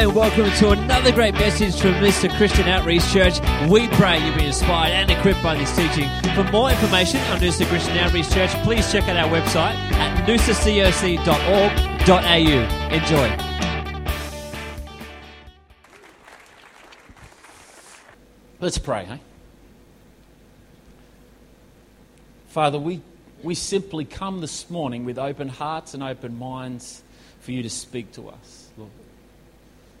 And welcome to another great message from Noosa Christian Outreach Church. We pray you've been inspired and equipped by this teaching. For more information on Noosa Christian Outreach Church, please check out our website at noosacoc.org.au. Enjoy. Let's pray, hey? Father, we, we simply come this morning with open hearts and open minds for you to speak to us,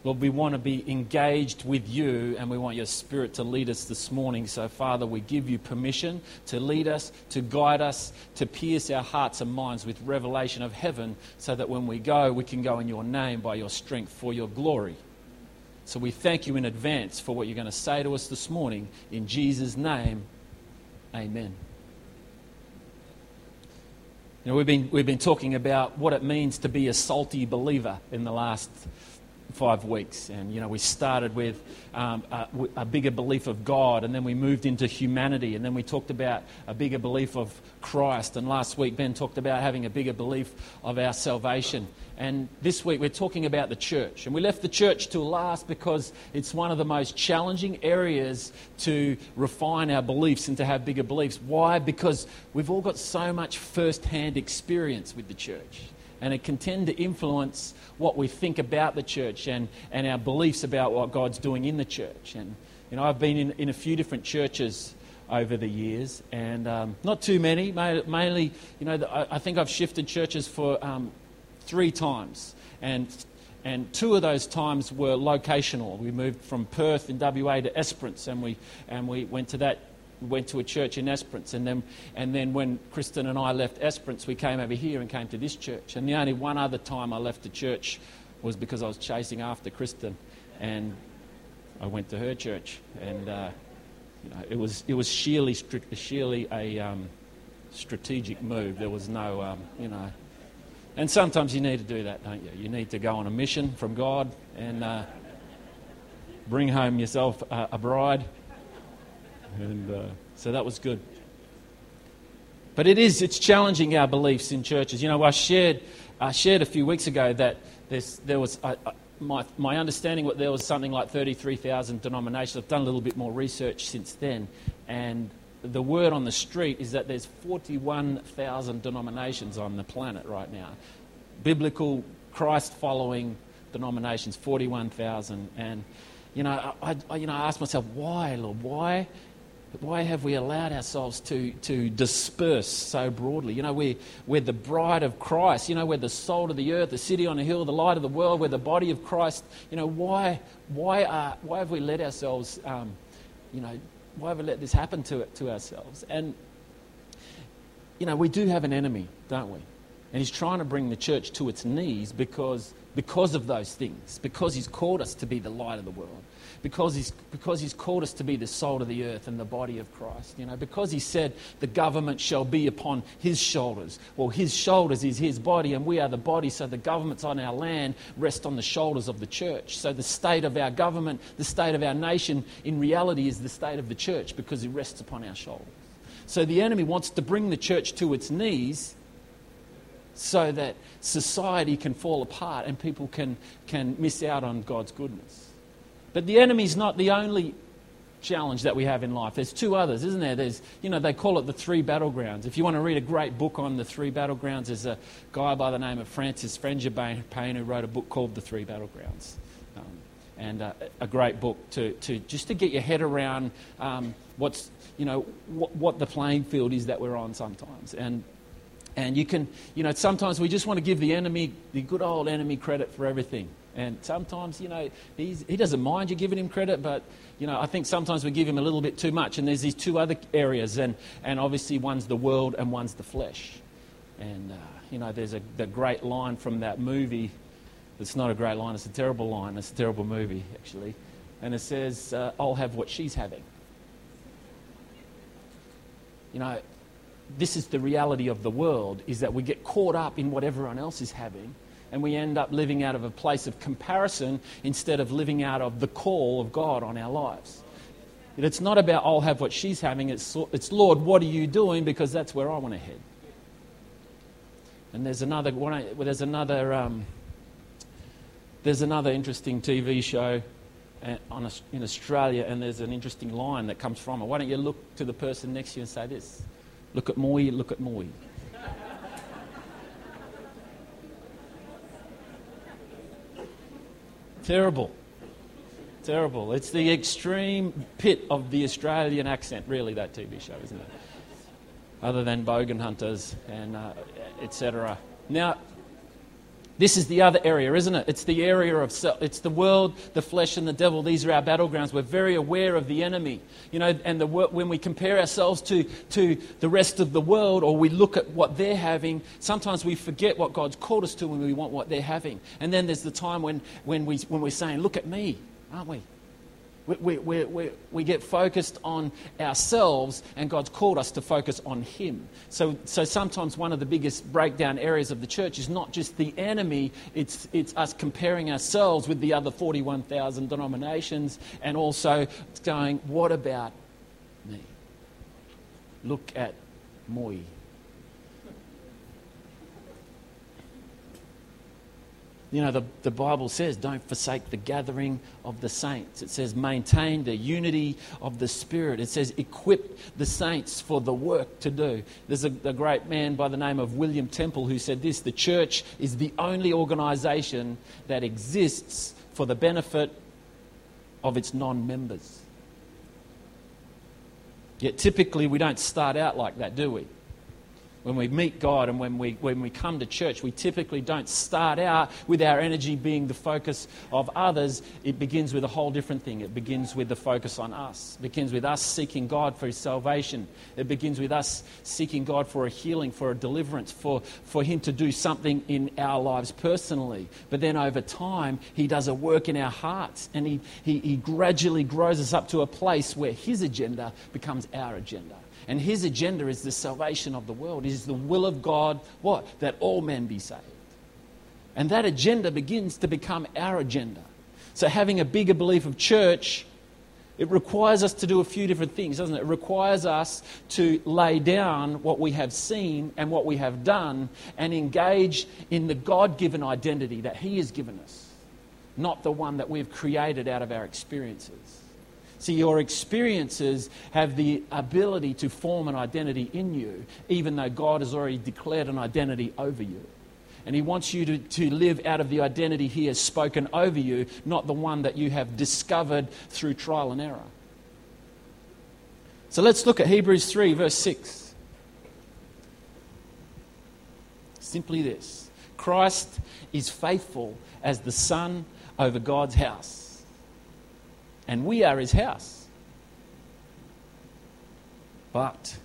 Lord. We want to be engaged with you and we want your spirit to lead us this morning. So, Father, we give you permission to lead us, to guide us, to pierce our hearts and minds with revelation of heaven so that when we go, we can go in your name by your strength for your glory. So we thank you in advance for what you're going to say to us this morning. In Jesus' name, amen. You know, we've been, we've been talking about what it means to be a salty believer in the last five weeks. And, you know, we started with um, a, a, bigger belief of God, and then we moved into humanity, and then we talked about a bigger belief of Christ. And last week, Ben talked about having a bigger belief of our salvation. And this week, we're talking about the church. And we left the church till last because it's one of the most challenging areas to refine our beliefs and to have bigger beliefs. Why? Because we've all got so much first hand experience with the church and it can tend to influence what we think about the church and, and our beliefs about what God's doing in the church. And, you know, I've been in, in a few different churches over the years, and um, not too many. Mainly, you know, I think I've shifted churches for um, three times. And, and two of those times were locational. We moved from Perth in WA to Esperance, and we, and we went to that went to a church in Esperance. And then, and then when Kristen and I left Esperance, we came over here and came to this church. And the only one other time I left the church was because I was chasing after Kristen. And I went to her church. And, uh, you know, it was, it was sheerly, sheerly a um, strategic move. There was no, um, you know. And sometimes you need to do that, don't you? You need to go on a mission from God and uh, bring home yourself a, a bride and uh, so that was good. But it is, it's challenging our beliefs in churches. You know, I shared, I shared a few weeks ago that there was, uh, uh, my, my understanding that there was something like 33,000 denominations. I've done a little bit more research since then. And the word on the street is that there's 41,000 denominations on the planet right now. Biblical, Christ following denominations, 41,000. And, you know, I, I, you know, I asked myself, why, Lord? Why why have we allowed ourselves to, to disperse so broadly? You know, we're, we're the bride of Christ. You know, we're the salt of the earth, the city on a hill, the light of the world. We're the body of Christ. You know, why, why, are, why have we let ourselves, um, you know, why have we let this happen to, to ourselves? And, you know, we do have an enemy, don't we? And he's trying to bring the church to its knees because, because of those things, because he's called us to be the light of the world because he's, because he's called us to be the salt of the earth and the body of Christ. You know, because he said the government shall be upon his shoulders. Well, his shoulders is his body, and we are the body, so the governments on our land rest on the shoulders of the church. So the state of our government, the state of our nation, in reality is the state of the church because it rests upon our shoulders. So the enemy wants to bring the church to its knees so that society can fall apart and people can, can miss out on God's goodness. But the enemy's not the only challenge that we have in life. There's two others, isn't there? There's, you know, they call it the three battlegrounds. If you want to read a great book on the three battlegrounds, there's a guy by the name of Francis Frangipane who wrote a book called The Three Battlegrounds. Um, and uh, a great book to, to just to get your head around um, what's, you know, what, what the playing field is that we're on sometimes. And and you can, you know, sometimes we just want to give the enemy, the good old enemy, credit for everything. And sometimes, you know, he doesn't mind you giving him credit, but, you know, I think sometimes we give him a little bit too much. And there's these two other areas, and, and obviously one's the world and one's the flesh. And, uh, you know, there's a the great line from that movie. It's not a great line, it's a terrible line. It's a terrible movie, actually. And it says, uh, I'll have what she's having. You know, this is the reality of the world, is that we get caught up in what everyone else is having and we end up living out of a place of comparison instead of living out of the call of God on our lives. It's not about, I'll have what she's having. It's, it's Lord, what are you doing? Because that's where I want to head. And there's another, there's another um, There's another interesting TV show uh, on, in Australia, and there's an interesting line that comes from it. Why don't you look to the person next to you and say this? Look at Moi, look at Moi. Terrible. Terrible. It's the extreme pit of the Australian accent, really, that TV show, isn't it? Other than bogan hunters and uh, etc. Now, this is the other area, isn't it? It's the area of self. It's the world, the flesh, and the devil. These are our battlegrounds. We're very aware of the enemy. You know, and the, when we compare ourselves to, to the rest of the world or we look at what they're having, sometimes we forget what God's called us to when we want what they're having. And then there's the time when, when, we, when we're saying, Look at me, aren't we? We, we, we, we, get focused on ourselves, and God's called us to focus on Him. So, so sometimes one of the biggest breakdown areas of the church is not just the enemy, it's, it's us comparing ourselves with the other 41,000 denominations, and also going, What about me? Look at Moi. You know, the, the Bible says, don't forsake the gathering of the saints. It says, maintain the unity of the Spirit. It says, equip the saints for the work to do. There's a, a great man by the name of William Temple who said this the church is the only organization that exists for the benefit of its non members. Yet typically we don't start out like that, do we? When we meet God and when we, when we come to church, we typically don't start out with our energy being the focus of others. It begins with a whole different thing. It begins with the focus on us. It begins with us seeking God for His salvation. It begins with us seeking God for a healing, for a deliverance, for, for Him to do something in our lives personally. But then over time, He does a work in our hearts and He, he, he gradually grows us up to a place where His agenda becomes our agenda. And his agenda is the salvation of the world. It is the will of God, what? That all men be saved. And that agenda begins to become our agenda. So having a bigger belief of church, it requires us to do a few different things, doesn't it? It requires us to lay down what we have seen and what we have done and engage in the God given identity that He has given us, not the one that we've created out of our experiences. See, your experiences have the ability to form an identity in you, even though God has already declared an identity over you. And He wants you to, to live out of the identity He has spoken over you, not the one that you have discovered through trial and error. So let's look at Hebrews 3, verse 6. Simply this Christ is faithful as the Son over God's house and we are his house. But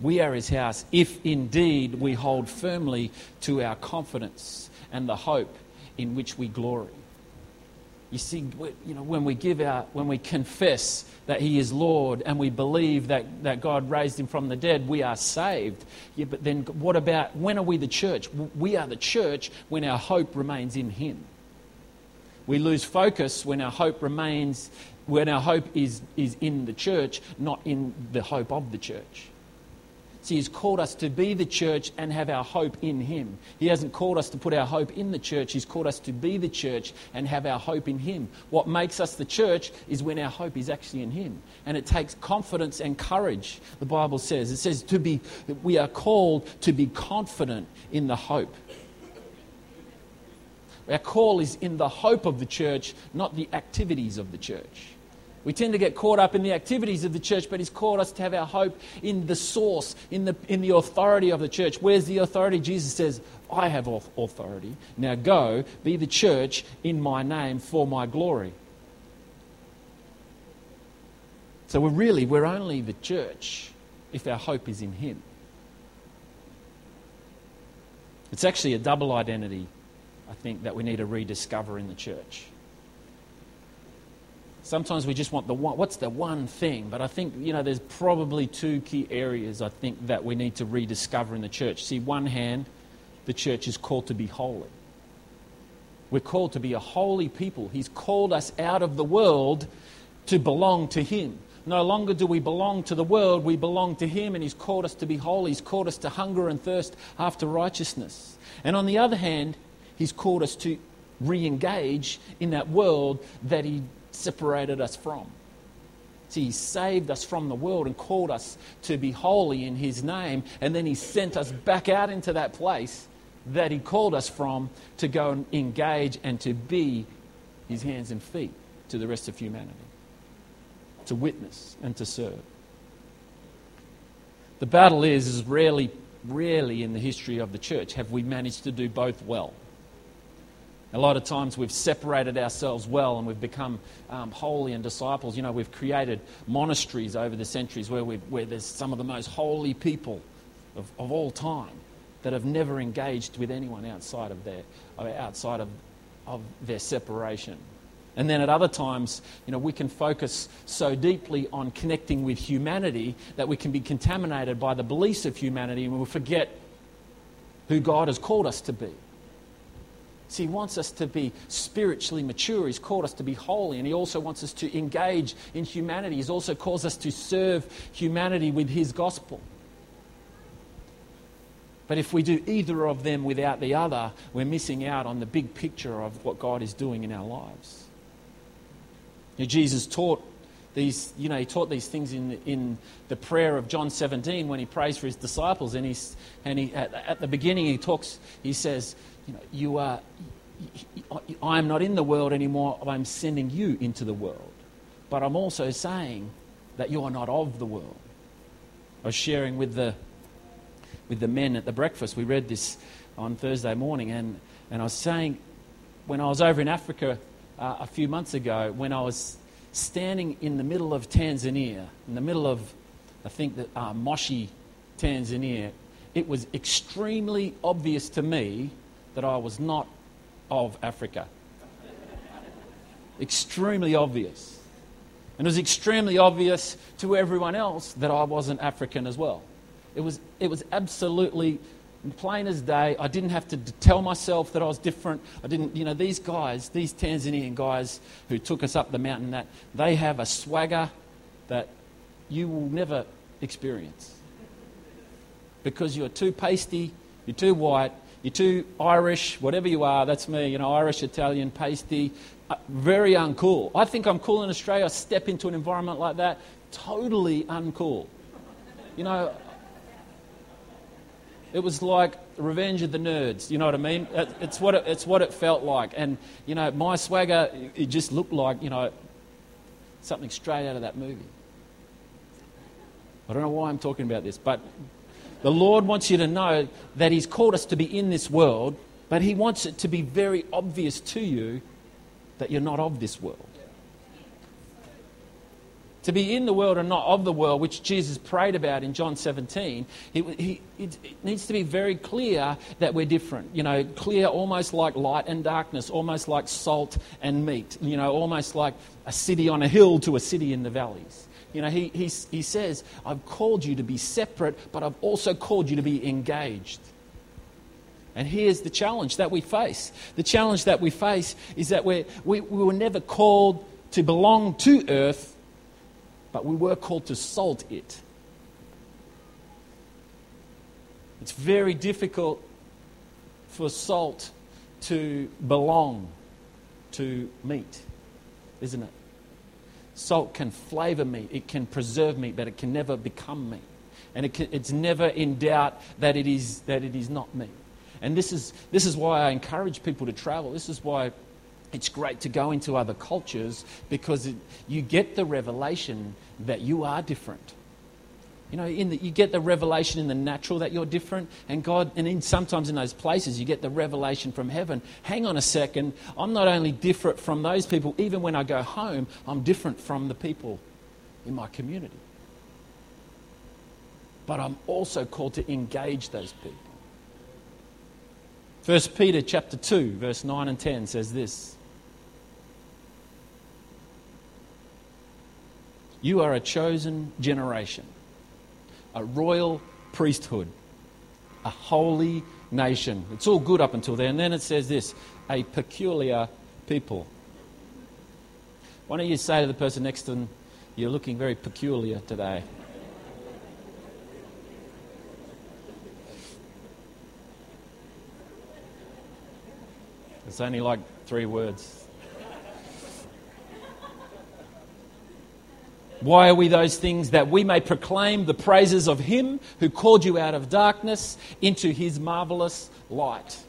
we are his house if indeed we hold firmly to our confidence and the hope in which we glory. You see, you know, when we give our, when we confess that He is Lord and we believe that, that God raised Him from the dead, we are saved. Yeah, but then what about when are we the church? We are the church when our hope remains in Him. We lose focus when our hope remains, when our hope is, is in the church, not in the hope of the church. See, He's called us to be the church and have our hope in Him. He hasn't called us to put our hope in the church, He's called us to be the church and have our hope in Him. What makes us the church is when our hope is actually in Him. And it takes confidence and courage, the Bible says. It says to be, we are called to be confident in the hope our call is in the hope of the church, not the activities of the church. We tend to get caught up in the activities of the church, but He's called us to have our hope in the source, in the, in the authority of the church. Where's the authority? Jesus says, I have authority. Now go, be the church in my name for my glory. So we're really, we're only the church if our hope is in Him. It's actually a double identity I think, that we need to rediscover in the church. Sometimes we just want the one, what's the one thing? But I think, you know, there's probably two key areas I think that we need to rediscover in the church. See, one hand, the church is called to be holy. We're called to be a holy people. He's called us out of the world to belong to Him. No longer do we belong to the world, we belong to Him, and He's called us to be holy. He's called us to hunger and thirst after righteousness. And on the other hand, He's called us to re engage in that world that He separated us from. See, He saved us from the world and called us to be holy in His name, and then He sent us back out into that place that He called us from to go and engage and to be His hands and feet to the rest of humanity, to witness and to serve. The battle is, is rarely, rarely in the history of the church have we managed to do both well. A lot of times we've separated ourselves well and we've become um, holy and disciples. You know, we've created monasteries over the centuries where, where there's some of the most holy people of, of all time that have never engaged with anyone outside of their, outside of, of their separation. And then at other times, you know, we can focus so deeply on connecting with humanity that we can be contaminated by the beliefs of humanity and we forget who God has called us to be. See, He wants us to be spiritually mature. He's called us to be holy, and He also wants us to engage in humanity. He's also calls us to serve humanity with His gospel. But if we do either of them without the other, we're missing out on the big picture of what God is doing in our lives. You know, Jesus taught these, you know, he taught these things in, in the prayer of John 17 when he prays for his disciples. And, he's, and he, at, at the beginning, he talks, he says, you know, you are, I am not in the world anymore, I'm sending you into the world. But I'm also saying that you are not of the world. I was sharing with the, with the men at the breakfast. We read this on Thursday morning, and, and I was saying, when I was over in Africa uh, a few months ago, when I was standing in the middle of Tanzania, in the middle of, I think, that uh, Moshi, Tanzania, it was extremely obvious to me that I was not of Africa. extremely obvious. And it was extremely obvious to everyone else that I wasn't African as well. It was, it was absolutely plain as day. I didn't have to tell myself that I was different. I didn't, you know, these guys, these Tanzanian guys who took us up the mountain, that they have a swagger that you will never experience. Because you're too pasty, you're too white, you're too Irish, whatever you are, that's me, you know, Irish, Italian, pasty, uh, very uncool. I think I'm cool in Australia. I step into an environment like that, totally uncool. You know, it was like Revenge of the Nerds, you know what I mean? It's what it, it's what it felt like. And, you know, my swagger, it just looked like, you know, something straight out of that movie. I don't know why I'm talking about this, but the Lord wants you to know that He's called us to be in this world, but He wants it to be very obvious to you that you're not of this world. To be in the world and not of the world, which Jesus prayed about in John 17, it, he, it, it needs to be very clear that we're different. You know, clear almost like light and darkness, almost like salt and meat, you know, almost like a city on a hill to a city in the valleys. You know, he, he, he says, I've called you to be separate, but I've also called you to be engaged. And here's the challenge that we face. The challenge that we face is that we we, we were never called to belong to earth, but we were called to salt it. It's very difficult for salt to belong to meat, isn't it? Salt can flavor meat, it can preserve meat, but it can never become meat. And it can, it's never in doubt that it is, that it is not meat. And this is, this is why I encourage people to travel. This is why it's great to go into other cultures because it, you get the revelation that you are different. You know, in the, you get the revelation in the natural that you're different, and God, and in, sometimes in those places you get the revelation from heaven. Hang on a second, I'm not only different from those people, even when I go home, I'm different from the people in my community. But I'm also called to engage those people. 1 Peter chapter 2, verse 9 and 10 says this. You are a chosen generation a royal priesthood, a holy nation. It's all good up until then. And then it says this a peculiar people. Why don't you say to the person next to them, You're looking very peculiar today? It's only like Three words. Why are we those things? That we may proclaim the praises of Him who called you out of darkness into His marvelous light.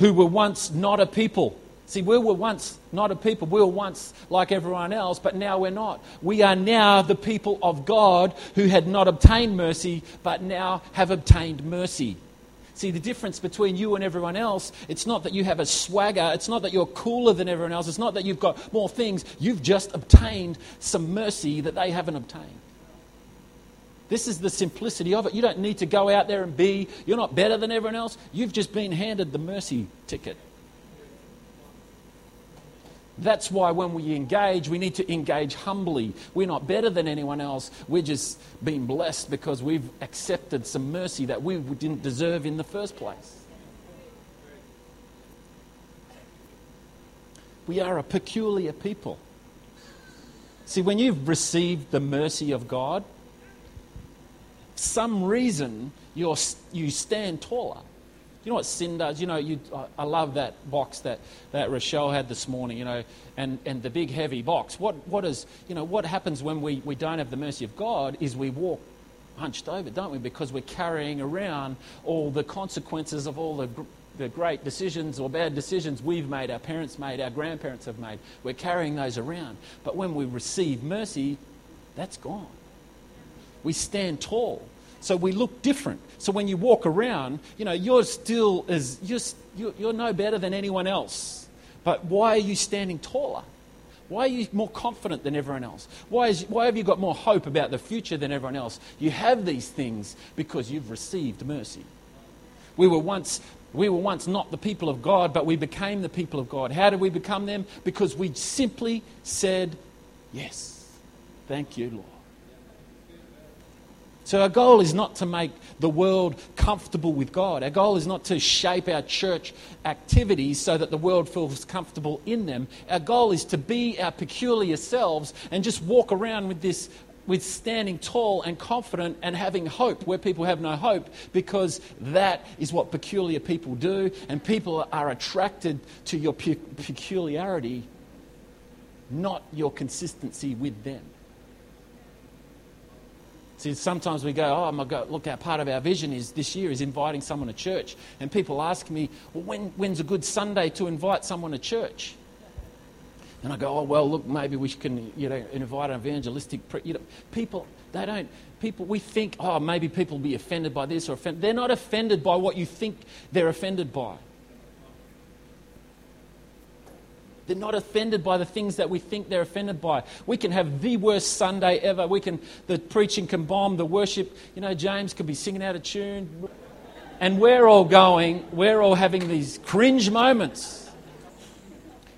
Who were once not a people. See, we were once not a people. We were once like everyone else, but now we're not. We are now the people of God who had not obtained mercy, but now have obtained mercy. See, the difference between you and everyone else, it's not that you have a swagger, it's not that you're cooler than everyone else, it's not that you've got more things. You've just obtained some mercy that they haven't obtained. This is the simplicity of it. You don't need to go out there and be, you're not better than everyone else. You've just been handed the mercy ticket. That's why when we engage, we need to engage humbly. We're not better than anyone else. We're just being blessed because we've accepted some mercy that we didn't deserve in the first place. We are a peculiar people. See, when you've received the mercy of God, some reason you you stand taller. You know what sin does? You know, you, I love that box that, that Rochelle had this morning, you know, and, and the big heavy box. What, what, is, you know, what happens when we, we don't have the mercy of God is we walk hunched over, don't we? Because we're carrying around all the consequences of all the, the great decisions or bad decisions we've made, our parents made, our grandparents have made. We're carrying those around. But when we receive mercy, that's gone. We stand tall. So we look different. So when you walk around, you know, you're still as, you're, you're no better than anyone else. But why are you standing taller? Why are you more confident than everyone else? Why, is, why have you got more hope about the future than everyone else? You have these things because you've received mercy. We were once we were once not the people of God, but we became the people of God. How did we become them? Because we simply said, Yes. Thank you, Lord. So, our goal is not to make the world comfortable with God. Our goal is not to shape our church activities so that the world feels comfortable in them. Our goal is to be our peculiar selves and just walk around with this. With standing tall and confident and having hope where people have no hope, because that is what peculiar people do, and people are attracted to your peculiarity, not your consistency with them. See, sometimes we go, oh my God, look, our part of our vision is this year is inviting someone to church. And people ask me, well, when, when's a good Sunday to invite someone to church? And I go, oh, well, look, maybe we can, you know, invite an evangelistic, pre-. you know, people, they don't, people, we think, oh, maybe people will be offended by this or offended. They're not offended by what you think they're offended by. They're not offended by the things that we think they're offended by. We can have the worst Sunday ever. We can, the preaching can bomb, the worship, you know, James could be singing out of tune. And we're all going, we're all having these cringe moments.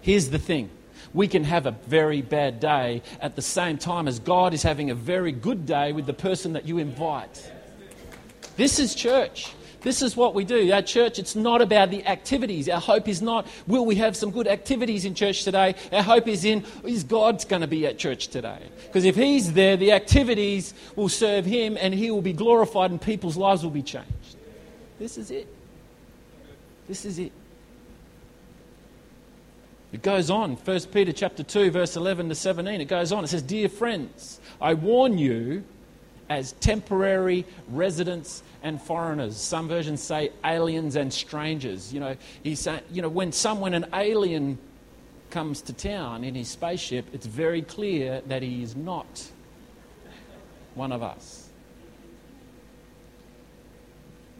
Here's the thing we can have a very bad day at the same time as God is having a very good day with the person that you invite. This is church. This is what we do. Our church, it's not about the activities. Our hope is not, will we have some good activities in church today? Our hope is in, is God's going to be at church today? Because if He's there, the activities will serve Him and He will be glorified and people's lives will be changed. This is it. This is it. It goes on, 1 Peter chapter 2, verse 11 to 17. It goes on. It says, Dear friends, I warn you as temporary residents and foreigners. Some versions say aliens and strangers. You know, he's saying, you know, when someone, an alien, comes to town in his spaceship, it's very clear that he is not one of us.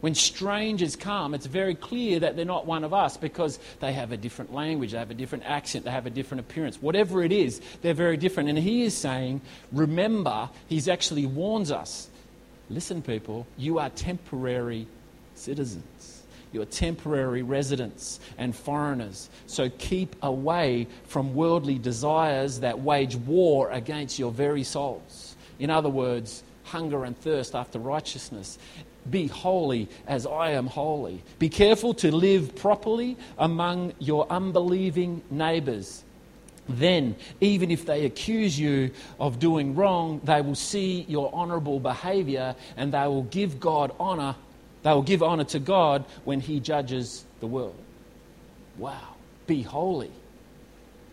When strangers come, it's very clear that they're not one of us because they have a different language, they have a different accent, they have a different appearance. Whatever it is, they're very different. And he is saying, remember, he's actually warns us Listen, people, you are temporary citizens. You're temporary residents and foreigners. So keep away from worldly desires that wage war against your very souls. In other words, hunger and thirst after righteousness. Be holy as I am holy. Be careful to live properly among your unbelieving neighbors then, even if they accuse you of doing wrong, they will see your honorable behavior and they will give God honor. They will give honor to God when He judges the world. Wow. be holy.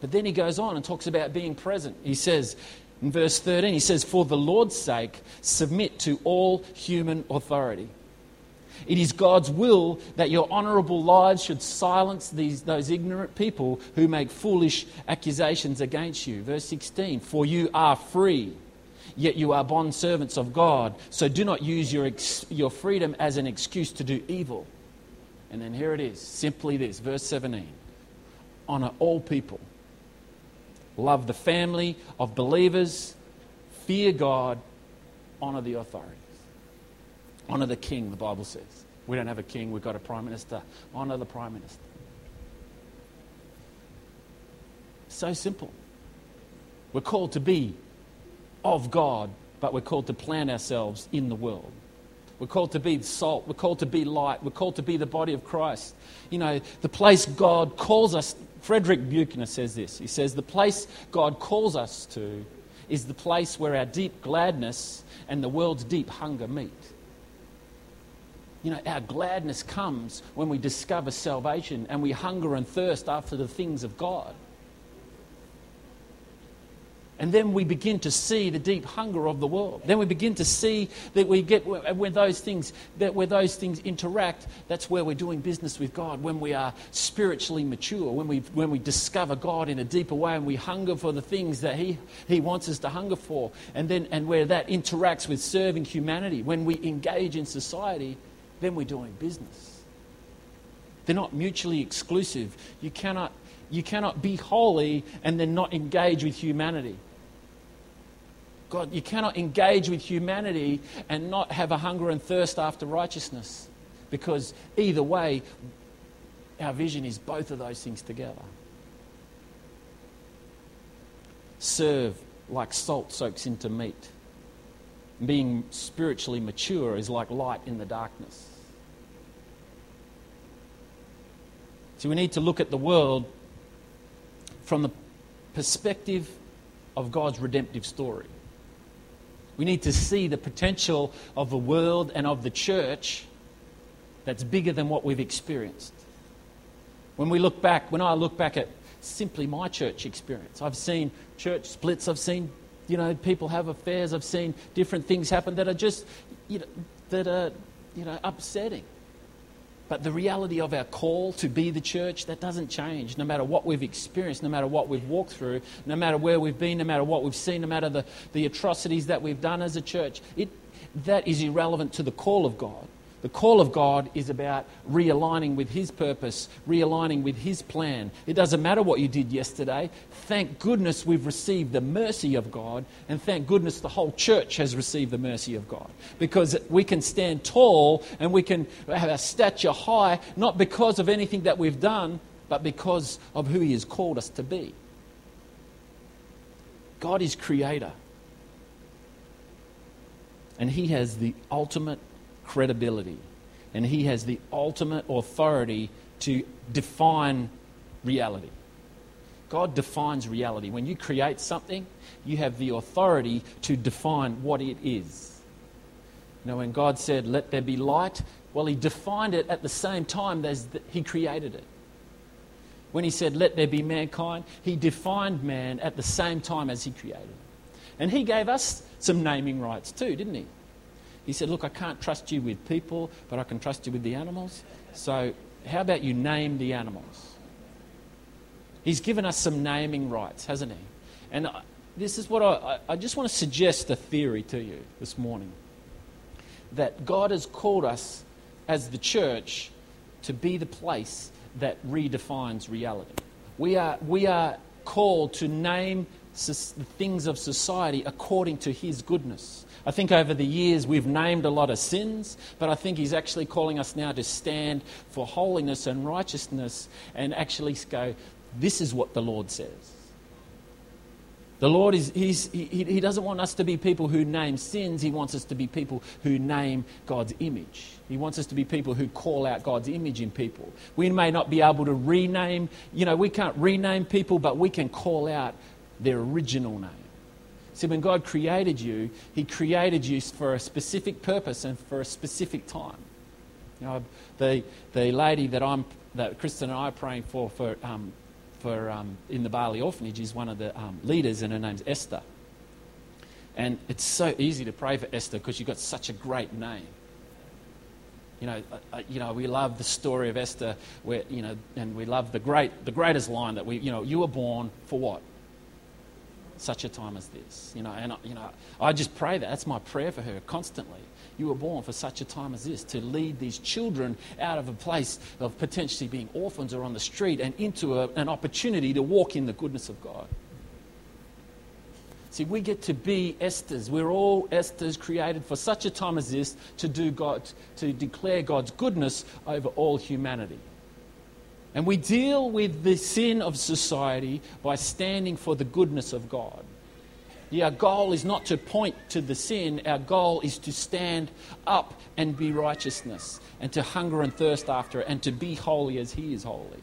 But then he goes on and talks about being present. He says, in verse 13, he says, For the Lord's sake, submit to all human authority. It is God's will that your honourable lives should silence these, those ignorant people who make foolish accusations against you. Verse 16, For you are free, yet you are bondservants of God. So do not use your, ex, your freedom as an excuse to do evil. And then here it is simply this, verse 17 Honour all people love the family of believers, fear God, honour the authorities. Honour the king, the Bible says. We don't have a king, we've got a prime minister. Honour the prime minister. So simple. We're called to be of God, but we're called to plant ourselves in the world. We're called to be salt. We're called to be light. We're called to be the body of Christ. You know, the place God calls us Frederick Buechner says this. He says, The place God calls us to is the place where our deep gladness and the world's deep hunger meet. You know, our gladness comes when we discover salvation and we hunger and thirst after the things of God. And then we begin to see the deep hunger of the world. Then we begin to see that we get when those things that where those things interact, that's where we're doing business with God. When we are spiritually mature, when we when we discover God in a deeper way and we hunger for the things that He He wants us to hunger for. And then and where that interacts with serving humanity, when we engage in society, then we're doing business. They're not mutually exclusive. You cannot you cannot be holy and then not engage with humanity. God, you cannot engage with humanity and not have a hunger and thirst after righteousness. Because either way, our vision is both of those things together. Serve like salt soaks into meat. Being spiritually mature is like light in the darkness. So we need to look at the world from the perspective of God's redemptive story. We need to see the potential of the world and of the church that's bigger than what we've experienced. When we look back, when I look back at simply my church experience, I've seen church splits, I've seen you know people have affairs, I've seen different things happen that are just you know, that are you know upsetting. But the reality of our call to be the church, that doesn't change no matter what we've experienced, no matter what we've walked through, no matter where we've been, no matter what we've seen, no matter the, the atrocities that we've done as a church. It, that is irrelevant to the call of God. The call of God is about realigning with His purpose, realigning with His plan. It doesn't matter what you did yesterday. Thank goodness we've received the mercy of God, and thank goodness the whole church has received the mercy of God. Because we can stand tall and we can have our stature high, not because of anything that we've done, but because of who He has called us to be. God is creator. And He has the ultimate credibility. And he has the ultimate authority to define reality. God defines reality. When you create something, you have the authority to define what it is. You know, when God said, Let there be light, well, He defined it at the same time as He created it. When He said, Let there be mankind, He defined man at the same time as He created it. And He gave us some naming rights too, didn't He? He said, Look, I can't trust you with people, but I can trust you with the animals. So, how about you name the animals? He's given us some naming rights, hasn't he? And this is what I, I just want to suggest a theory to you this morning that God has called us as the church to be the place that redefines reality. We are, we are called to name the things of society according to His goodness. I think over the years we've named a lot of sins, but I think he's actually calling us now to stand for holiness and righteousness and actually go, this is what the Lord says. The Lord is, he's, he, he doesn't want us to be people who name sins. He wants us to be people who name God's image. He wants us to be people who call out God's image in people. We may not be able to rename, you know, we can't rename people, but we can call out their original name. See, when God created you, He created you for a specific purpose and for a specific time. You know, the, the lady that, I'm, that Kristen and I are praying for, for um, for um, in the Bali orphanage is one of the um, leaders, and her name's Esther. And it's so easy to pray for Esther because you've got such a great name. You know, uh, uh, you know, we love the story of Esther, where you know, and we love the great, the greatest line that we, you know, you were born for what? Such a time as this. You know, and you know, I just pray that. That's my prayer for her constantly. You were born for such a time as this to lead these children out of a place of potentially being orphans or on the street and into a, an opportunity to walk in the goodness of God. See, we get to be Esther's. We're all Esther's created for such a time as this to do God, to declare God's goodness over all humanity. And we deal with the sin of society by standing for the goodness of God. Yeah, our goal is not to point to the sin, our goal is to stand up and be righteousness, and to hunger and thirst after it, and to be holy as He is holy.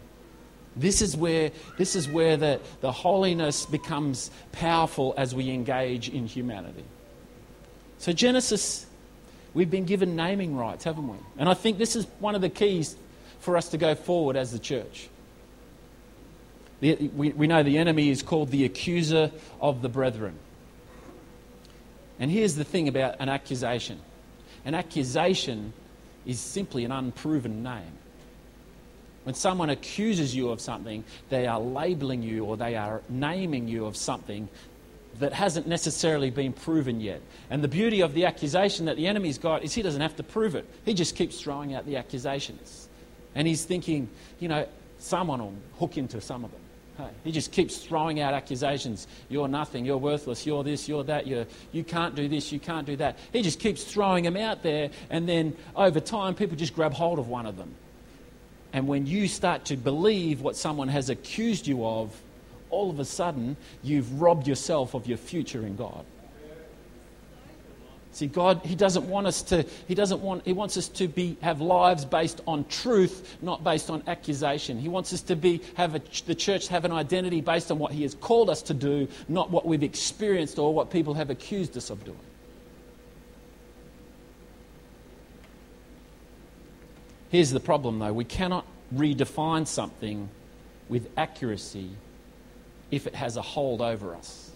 This is where, this is where the, the holiness becomes powerful as we engage in humanity. So, Genesis, we've been given naming rights, haven't we? And I think this is one of the keys for us to go forward as the church. We know the enemy is called the accuser of the brethren. And here's the thing about an accusation an accusation is simply an unproven name. When someone accuses you of something, they are labeling you or they are naming you of something that hasn't necessarily been proven yet. And the beauty of the accusation that the enemy's got is he doesn't have to prove it. He just keeps throwing out the accusations. And he's thinking, you know, someone will hook into some of them. He just keeps throwing out accusations. You're nothing. You're worthless. You're this. You're that. You're, you can't do this. You can't do that. He just keeps throwing them out there. And then over time, people just grab hold of one of them. And when you start to believe what someone has accused you of, all of a sudden you've robbed yourself of your future in God. See, God, He doesn't want us to, He doesn't want, He wants us to be, have lives based on truth, not based on accusation. He wants us to be, have a, the church have an identity based on what He has called us to do, not what we've experienced or what people have accused us of doing. Here's the problem, though we cannot redefine something with accuracy if it has a hold over us.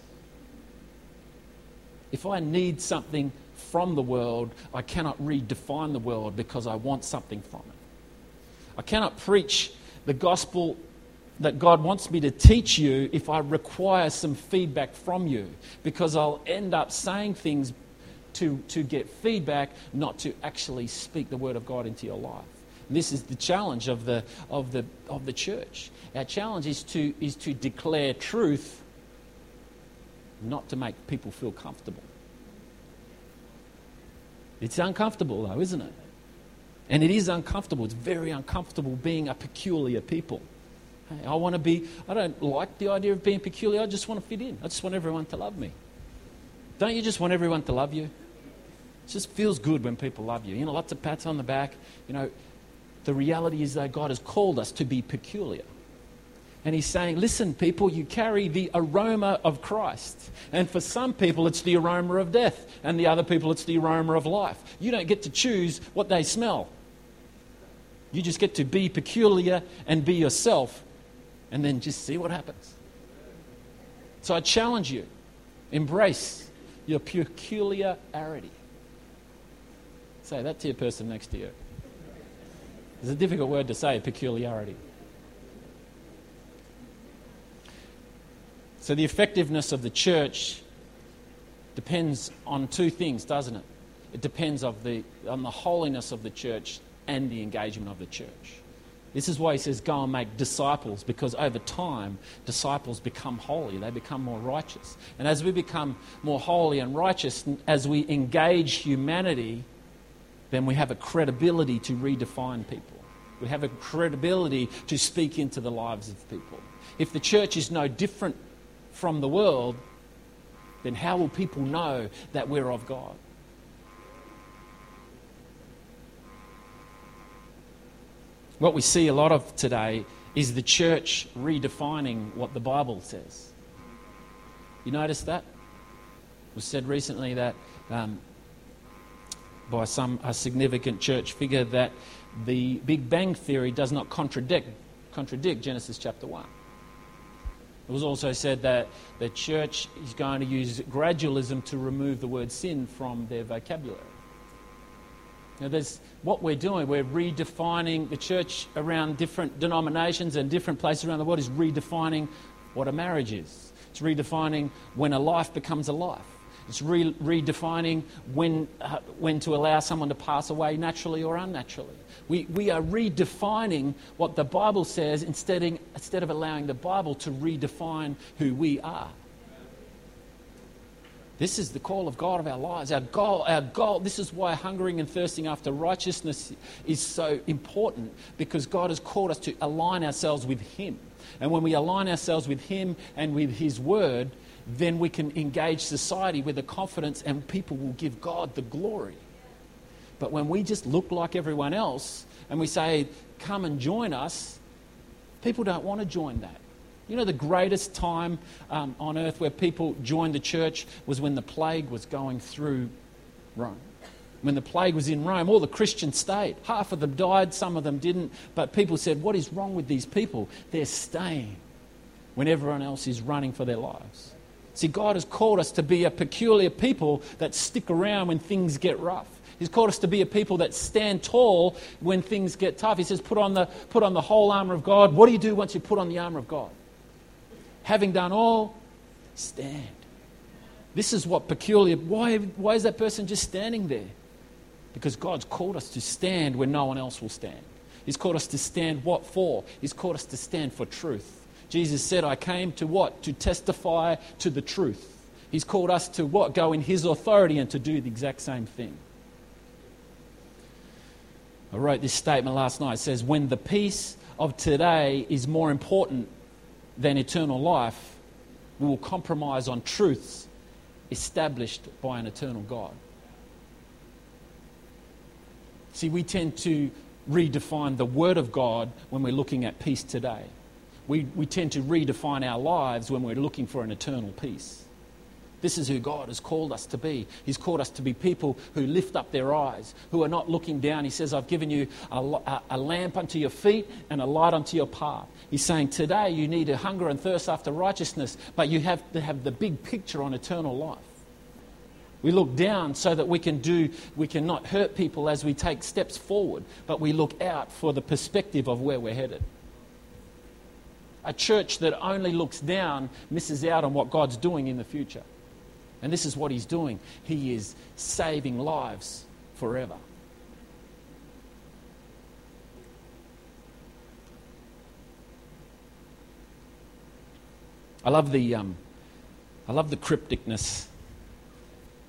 If I need something from the world, I cannot redefine the world because I want something from it. I cannot preach the gospel that God wants me to teach you if I require some feedback from you because I'll end up saying things to, to get feedback, not to actually speak the word of God into your life. This is the challenge of the, of the, of the church. Our challenge is to, is to declare truth, not to make people feel comfortable. It's uncomfortable, though, isn't it? And it is uncomfortable. It's very uncomfortable being a peculiar people. Hey, I want to be, I don't like the idea of being peculiar. I just want to fit in. I just want everyone to love me. Don't you just want everyone to love you? It just feels good when people love you. You know, lots of pats on the back. You know, the reality is that God has called us to be peculiar. And he's saying, listen, people, you carry the aroma of Christ. And for some people, it's the aroma of death. And the other people, it's the aroma of life. You don't get to choose what they smell. You just get to be peculiar and be yourself and then just see what happens. So I challenge you embrace your peculiarity. Say that to your person next to you. It's a difficult word to say, peculiarity. So the effectiveness of the church depends on two things, doesn't it? It depends of the, on the holiness of the church and the engagement of the church. This is why he says, Go and make disciples, because over time, disciples become holy. They become more righteous. And as we become more holy and righteous, as we engage humanity, then we have a credibility to redefine people. We have a credibility to speak into the lives of people. If the church is no different from the world, then how will people know that we're of God? What we see a lot of today is the church redefining what the Bible says. You notice that? It was said recently that um, by some a significant church figure that the Big Bang Theory does not contradict, contradict Genesis chapter 1. It was also said that the church is going to use gradualism to remove the word sin from their vocabulary. Now, there's what we're doing. We're redefining the church around different denominations and different places around the world is redefining what a marriage is. It's redefining when a life becomes a life. It's re- redefining when, uh, when to allow someone to pass away naturally or unnaturally. We, we are redefining what the Bible says instead, instead of allowing the Bible to redefine who we are. This is the call of God of our lives. Our goal, our goal, this is why hungering and thirsting after righteousness is so important because God has called us to align ourselves with Him. And when we align ourselves with Him and with His Word, then we can engage society with a confidence and people will give God the glory. But when we just look like everyone else and we say, come and join us, people don't want to join that. You know, the greatest time um, on earth where people joined the church was when the plague was going through Rome. When the plague was in Rome, all the Christians stayed. Half of them died, some of them didn't. But people said, What is wrong with these people? They're staying when everyone else is running for their lives. See, God has called us to be a peculiar people that stick around when things get rough. He's called us to be a people that stand tall when things get tough. He says, put on the, put on the whole armour of God. What do you do once you put on the armour of God? Having done all, stand. This is what peculiar. Why, why is that person just standing there? Because God's called us to stand where no one else will stand. He's called us to stand what for? He's called us to stand for truth. Jesus said, I came to what? To testify to the truth. He's called us to what? Go in His authority and to do the exact same thing. I wrote this statement last night. It says, When the peace of today is more important than eternal life, we will compromise on truths established by an eternal God. See, we tend to redefine the Word of God when we're looking at peace today. We, we tend to redefine our lives when we're looking for an eternal peace. This is who God has called us to be. He's called us to be people who lift up their eyes, who are not looking down. He says, I've given you a, a, a, lamp unto your feet and a light unto your path. He's saying, Today you need to hunger and thirst after righteousness, but you have to have the big picture on eternal life. We look down so that we can do, we can not hurt people as we take steps forward, but we look out for the perspective of where we're headed. A church that only looks down misses out on what God's doing in the future. And this is what he's doing. He is saving lives forever. I love the, um, I love the crypticness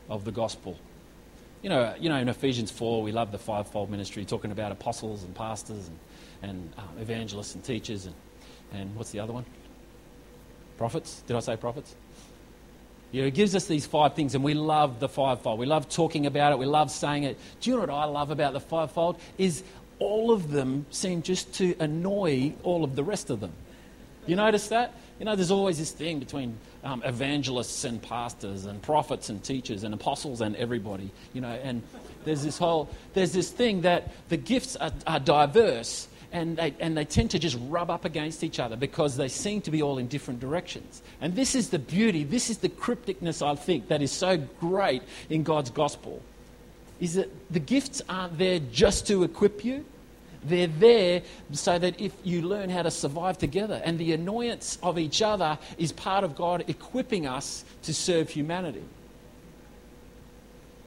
of the gospel. You know, you know, in Ephesians 4, we love the fivefold ministry, talking about apostles and pastors and, and um, evangelists and teachers and, and what's the other one? Prophets? Did I say prophets? You know, it gives us these five things, and we love the fivefold. We love talking about it. We love saying it. Do you know what I love about the fivefold? Is all of them seem just to annoy all of the rest of them. You notice that? You know, there's always this thing between um, evangelists and pastors and prophets and teachers and apostles and everybody. You know, and there's this whole, there's this thing that the gifts are, are diverse, and they, and they tend to just rub up against each other because they seem to be all in different directions. And this is the beauty, this is the crypticness, I think, that is so great in God's gospel. Is that the gifts aren't there just to equip you, they're there so that if you learn how to survive together. And the annoyance of each other is part of God equipping us to serve humanity.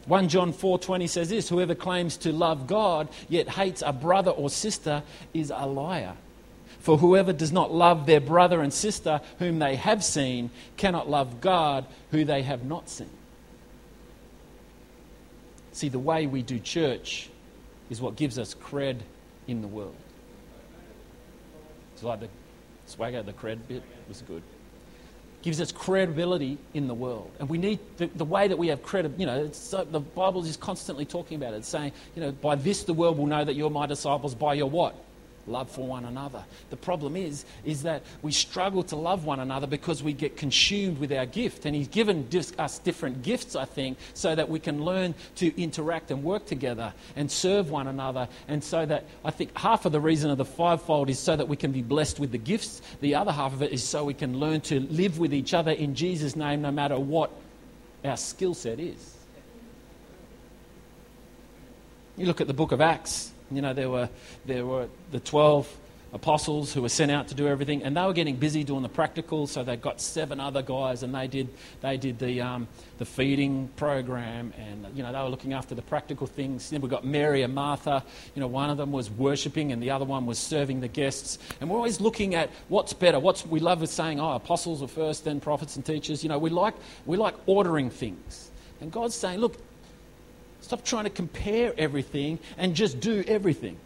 1 John 4:20 says this, whoever claims to love God yet hates a brother or sister is a liar. For whoever does not love their brother and sister whom they have seen cannot love God who they have not seen. See, the way we do church is what gives us cred in the world. It's like the swagger, the cred bit was good gives us credibility in the world. And we need the, the way that we have credit, you know, so the Bible is constantly talking about it, saying, you know, by this the world will know that you're my disciples by your what? Love for one another. The problem is, is that we struggle to love one another because we get consumed with our gift. And He's given us different gifts, I think, so that we can learn to interact and work together and serve one another. And so that I think half of the reason of the fivefold is so that we can be blessed with the gifts. The other half of it is so we can learn to live with each other in Jesus' name, no matter what our skill set is. You look at the book of Acts you know, there were, there were the 12 apostles who were sent out to do everything, and they were getting busy doing the practical, so they got seven other guys, and they did, they did the, um, the feeding program, and, you know, they were looking after the practical things. Then we got Mary and Martha. You know, one of them was worshipping, and the other one was serving the guests. And we're always looking at what's better. What's, we love saying, oh, apostles are first, then prophets and teachers. You know, we like, we like ordering things. And God's saying, look, Stop trying to compare everything and just do everything.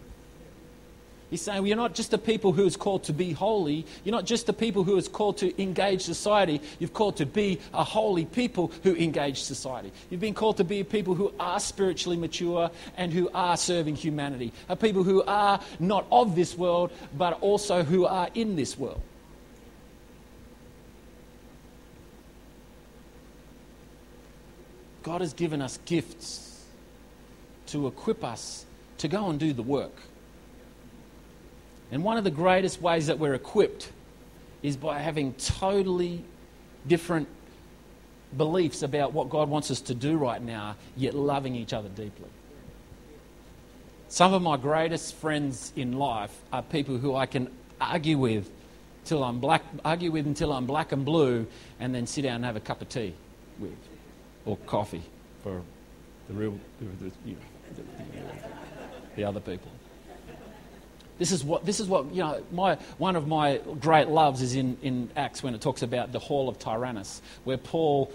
He's saying, well, You're not just the people who is called to be holy. You're not just the people who is called to engage society. You've called to be a holy people who engage society. You've been called to be people who are spiritually mature and who are serving humanity. A people who are not of this world, but also who are in this world. God has given us gifts to equip us to go and do the work. And one of the greatest ways that we're equipped is by having totally different beliefs about what God wants us to do right now, yet loving each other deeply. Some of my greatest friends in life are people who I can argue with till I'm black, argue with until I'm black and blue, and then sit down and have a cup of tea with, or coffee for the real, you know the other people. This is what, this is what you know, my, one of my great loves is in, in Acts when it talks about the hall of Tyrannus, where Paul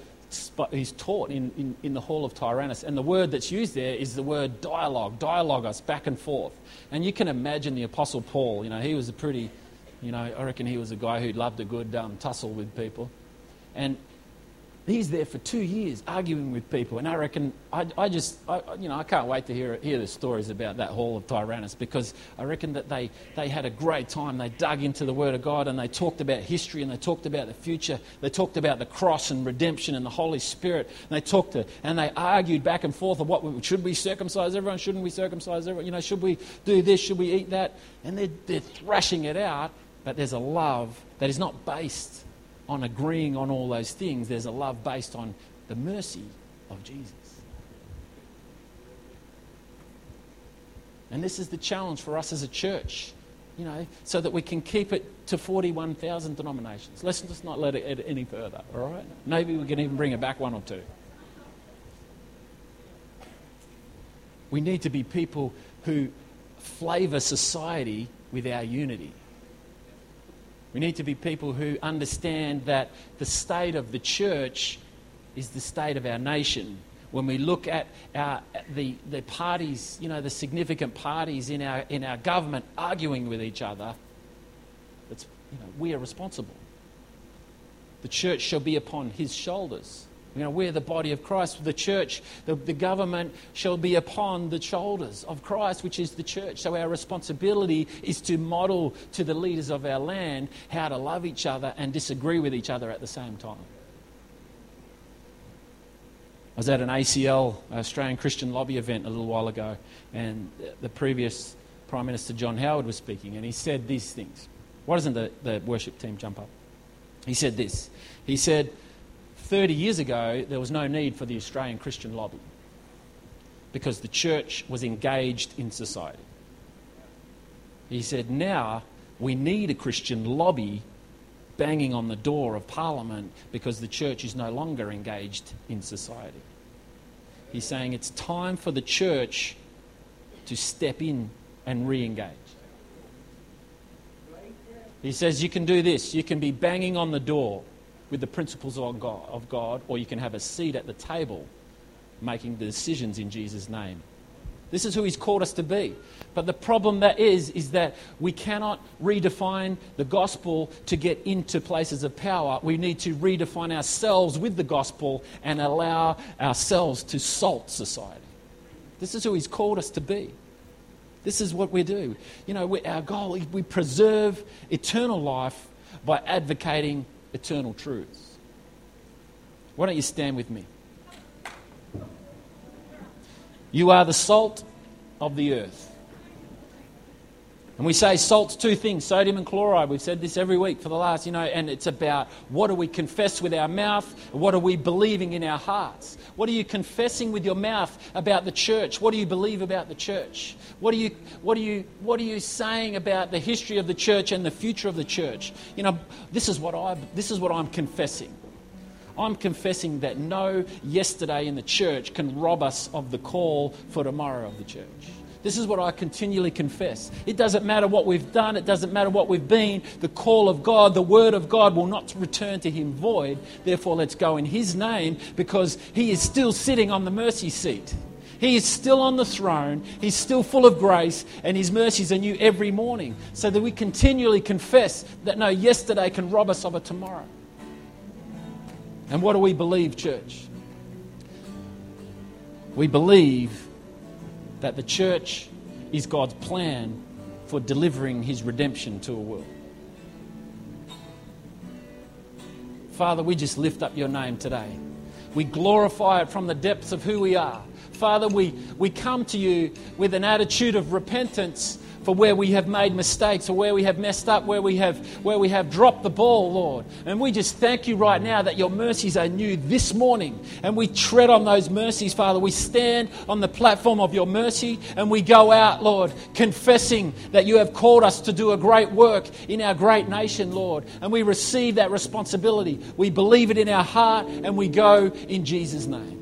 he's taught in, in, in, the hall of Tyrannus. And the word that's used there is the word dialogue, dialogos, back and forth. And you can imagine the Apostle Paul, you know, he was a pretty, you know, I reckon he was a guy who loved a good um, tussle with people. And He's there for two years arguing with people. And I reckon, I, I just, I, you know, I can't wait to hear, hear the stories about that Hall of Tyrannus because I reckon that they, they had a great time. They dug into the Word of God and they talked about history and they talked about the future. They talked about the cross and redemption and the Holy Spirit. And they talked to, and they argued back and forth of what should we circumcise everyone? Shouldn't we circumcise everyone? You know, should we do this? Should we eat that? And they're, they're thrashing it out, but there's a love that is not based on agreeing on all those things, there's a love based on the mercy of Jesus. And this is the challenge for us as a church, you know, so that we can keep it to 41,000 denominations. Let's just not let it any further, all right? Maybe we can even bring it back one or two. We need to be people who flavour society with our unity. We need to be people who understand that the state of the church is the state of our nation. When we look at our, the, the parties, you know, the significant parties in our, in our government arguing with each other, you know, we are responsible. The church shall be upon his shoulders. You know, we're the body of Christ. The church, the, the government shall be upon the shoulders of Christ, which is the church. So our responsibility is to model to the leaders of our land how to love each other and disagree with each other at the same time. I was at an ACL, Australian Christian Lobby event, a little while ago, and the previous Prime Minister John Howard was speaking, and he said these things. Why doesn't the, the worship team jump up? He said this. He said, 30 years ago, there was no need for the Australian Christian lobby because the church was engaged in society. He said, now we need a Christian lobby banging on the door of Parliament because the church is no longer engaged in society. He's saying it's time for the church to step in and re engage. He says you can do this. You can be banging on the door with the principles of God, of God, or you can have a seat at the table making the decisions in Jesus' name. This is who He's called us to be. But the problem that is, is that we cannot redefine the gospel to get into places of power. We need to redefine ourselves with the gospel and allow ourselves to salt society. This is who He's called us to be. This is what we do. You know, we, our goal is we preserve eternal life by advocating eternal truths. Why don't you stand with me? You are the salt of the earth. And we say salt's two things, sodium and chloride. We've said this every week for the last, you know, and it's about what do we confess with our mouth, what are we believing in our hearts? What are you confessing with your mouth about the church? What do you believe about the church? What are you, what are you, what are you saying about the history of the church and the future of the church? You know, this is what, I, this is what I'm confessing. I'm confessing that no yesterday in the church can rob us of the call for tomorrow of the church. This is what I continually confess. It doesn't matter what we've done, it doesn't matter what we've been. The call of God, the word of God will not return to him void. Therefore, let's go in his name because he is still sitting on the mercy seat. He is still on the throne. He's still full of grace, and His mercies are new every morning. So that we continually confess that no yesterday can rob us of a tomorrow. And what do we believe, church? We believe that the church is God's plan for delivering his redemption to a world. Father, we just lift up your name today. We glorify it from the depths of who we are. Father, we, we come to you with an attitude of repentance for where we have made mistakes or where we have messed up, where we have, where we have dropped the ball, Lord. And we just thank you right now that your mercies are new this morning. And we tread on those mercies, Father. We stand on the platform of your mercy and we go out, Lord, confessing that you have called us to do a great work in our great nation, Lord. And we receive that responsibility. We believe it in our heart and we go in Jesus' name.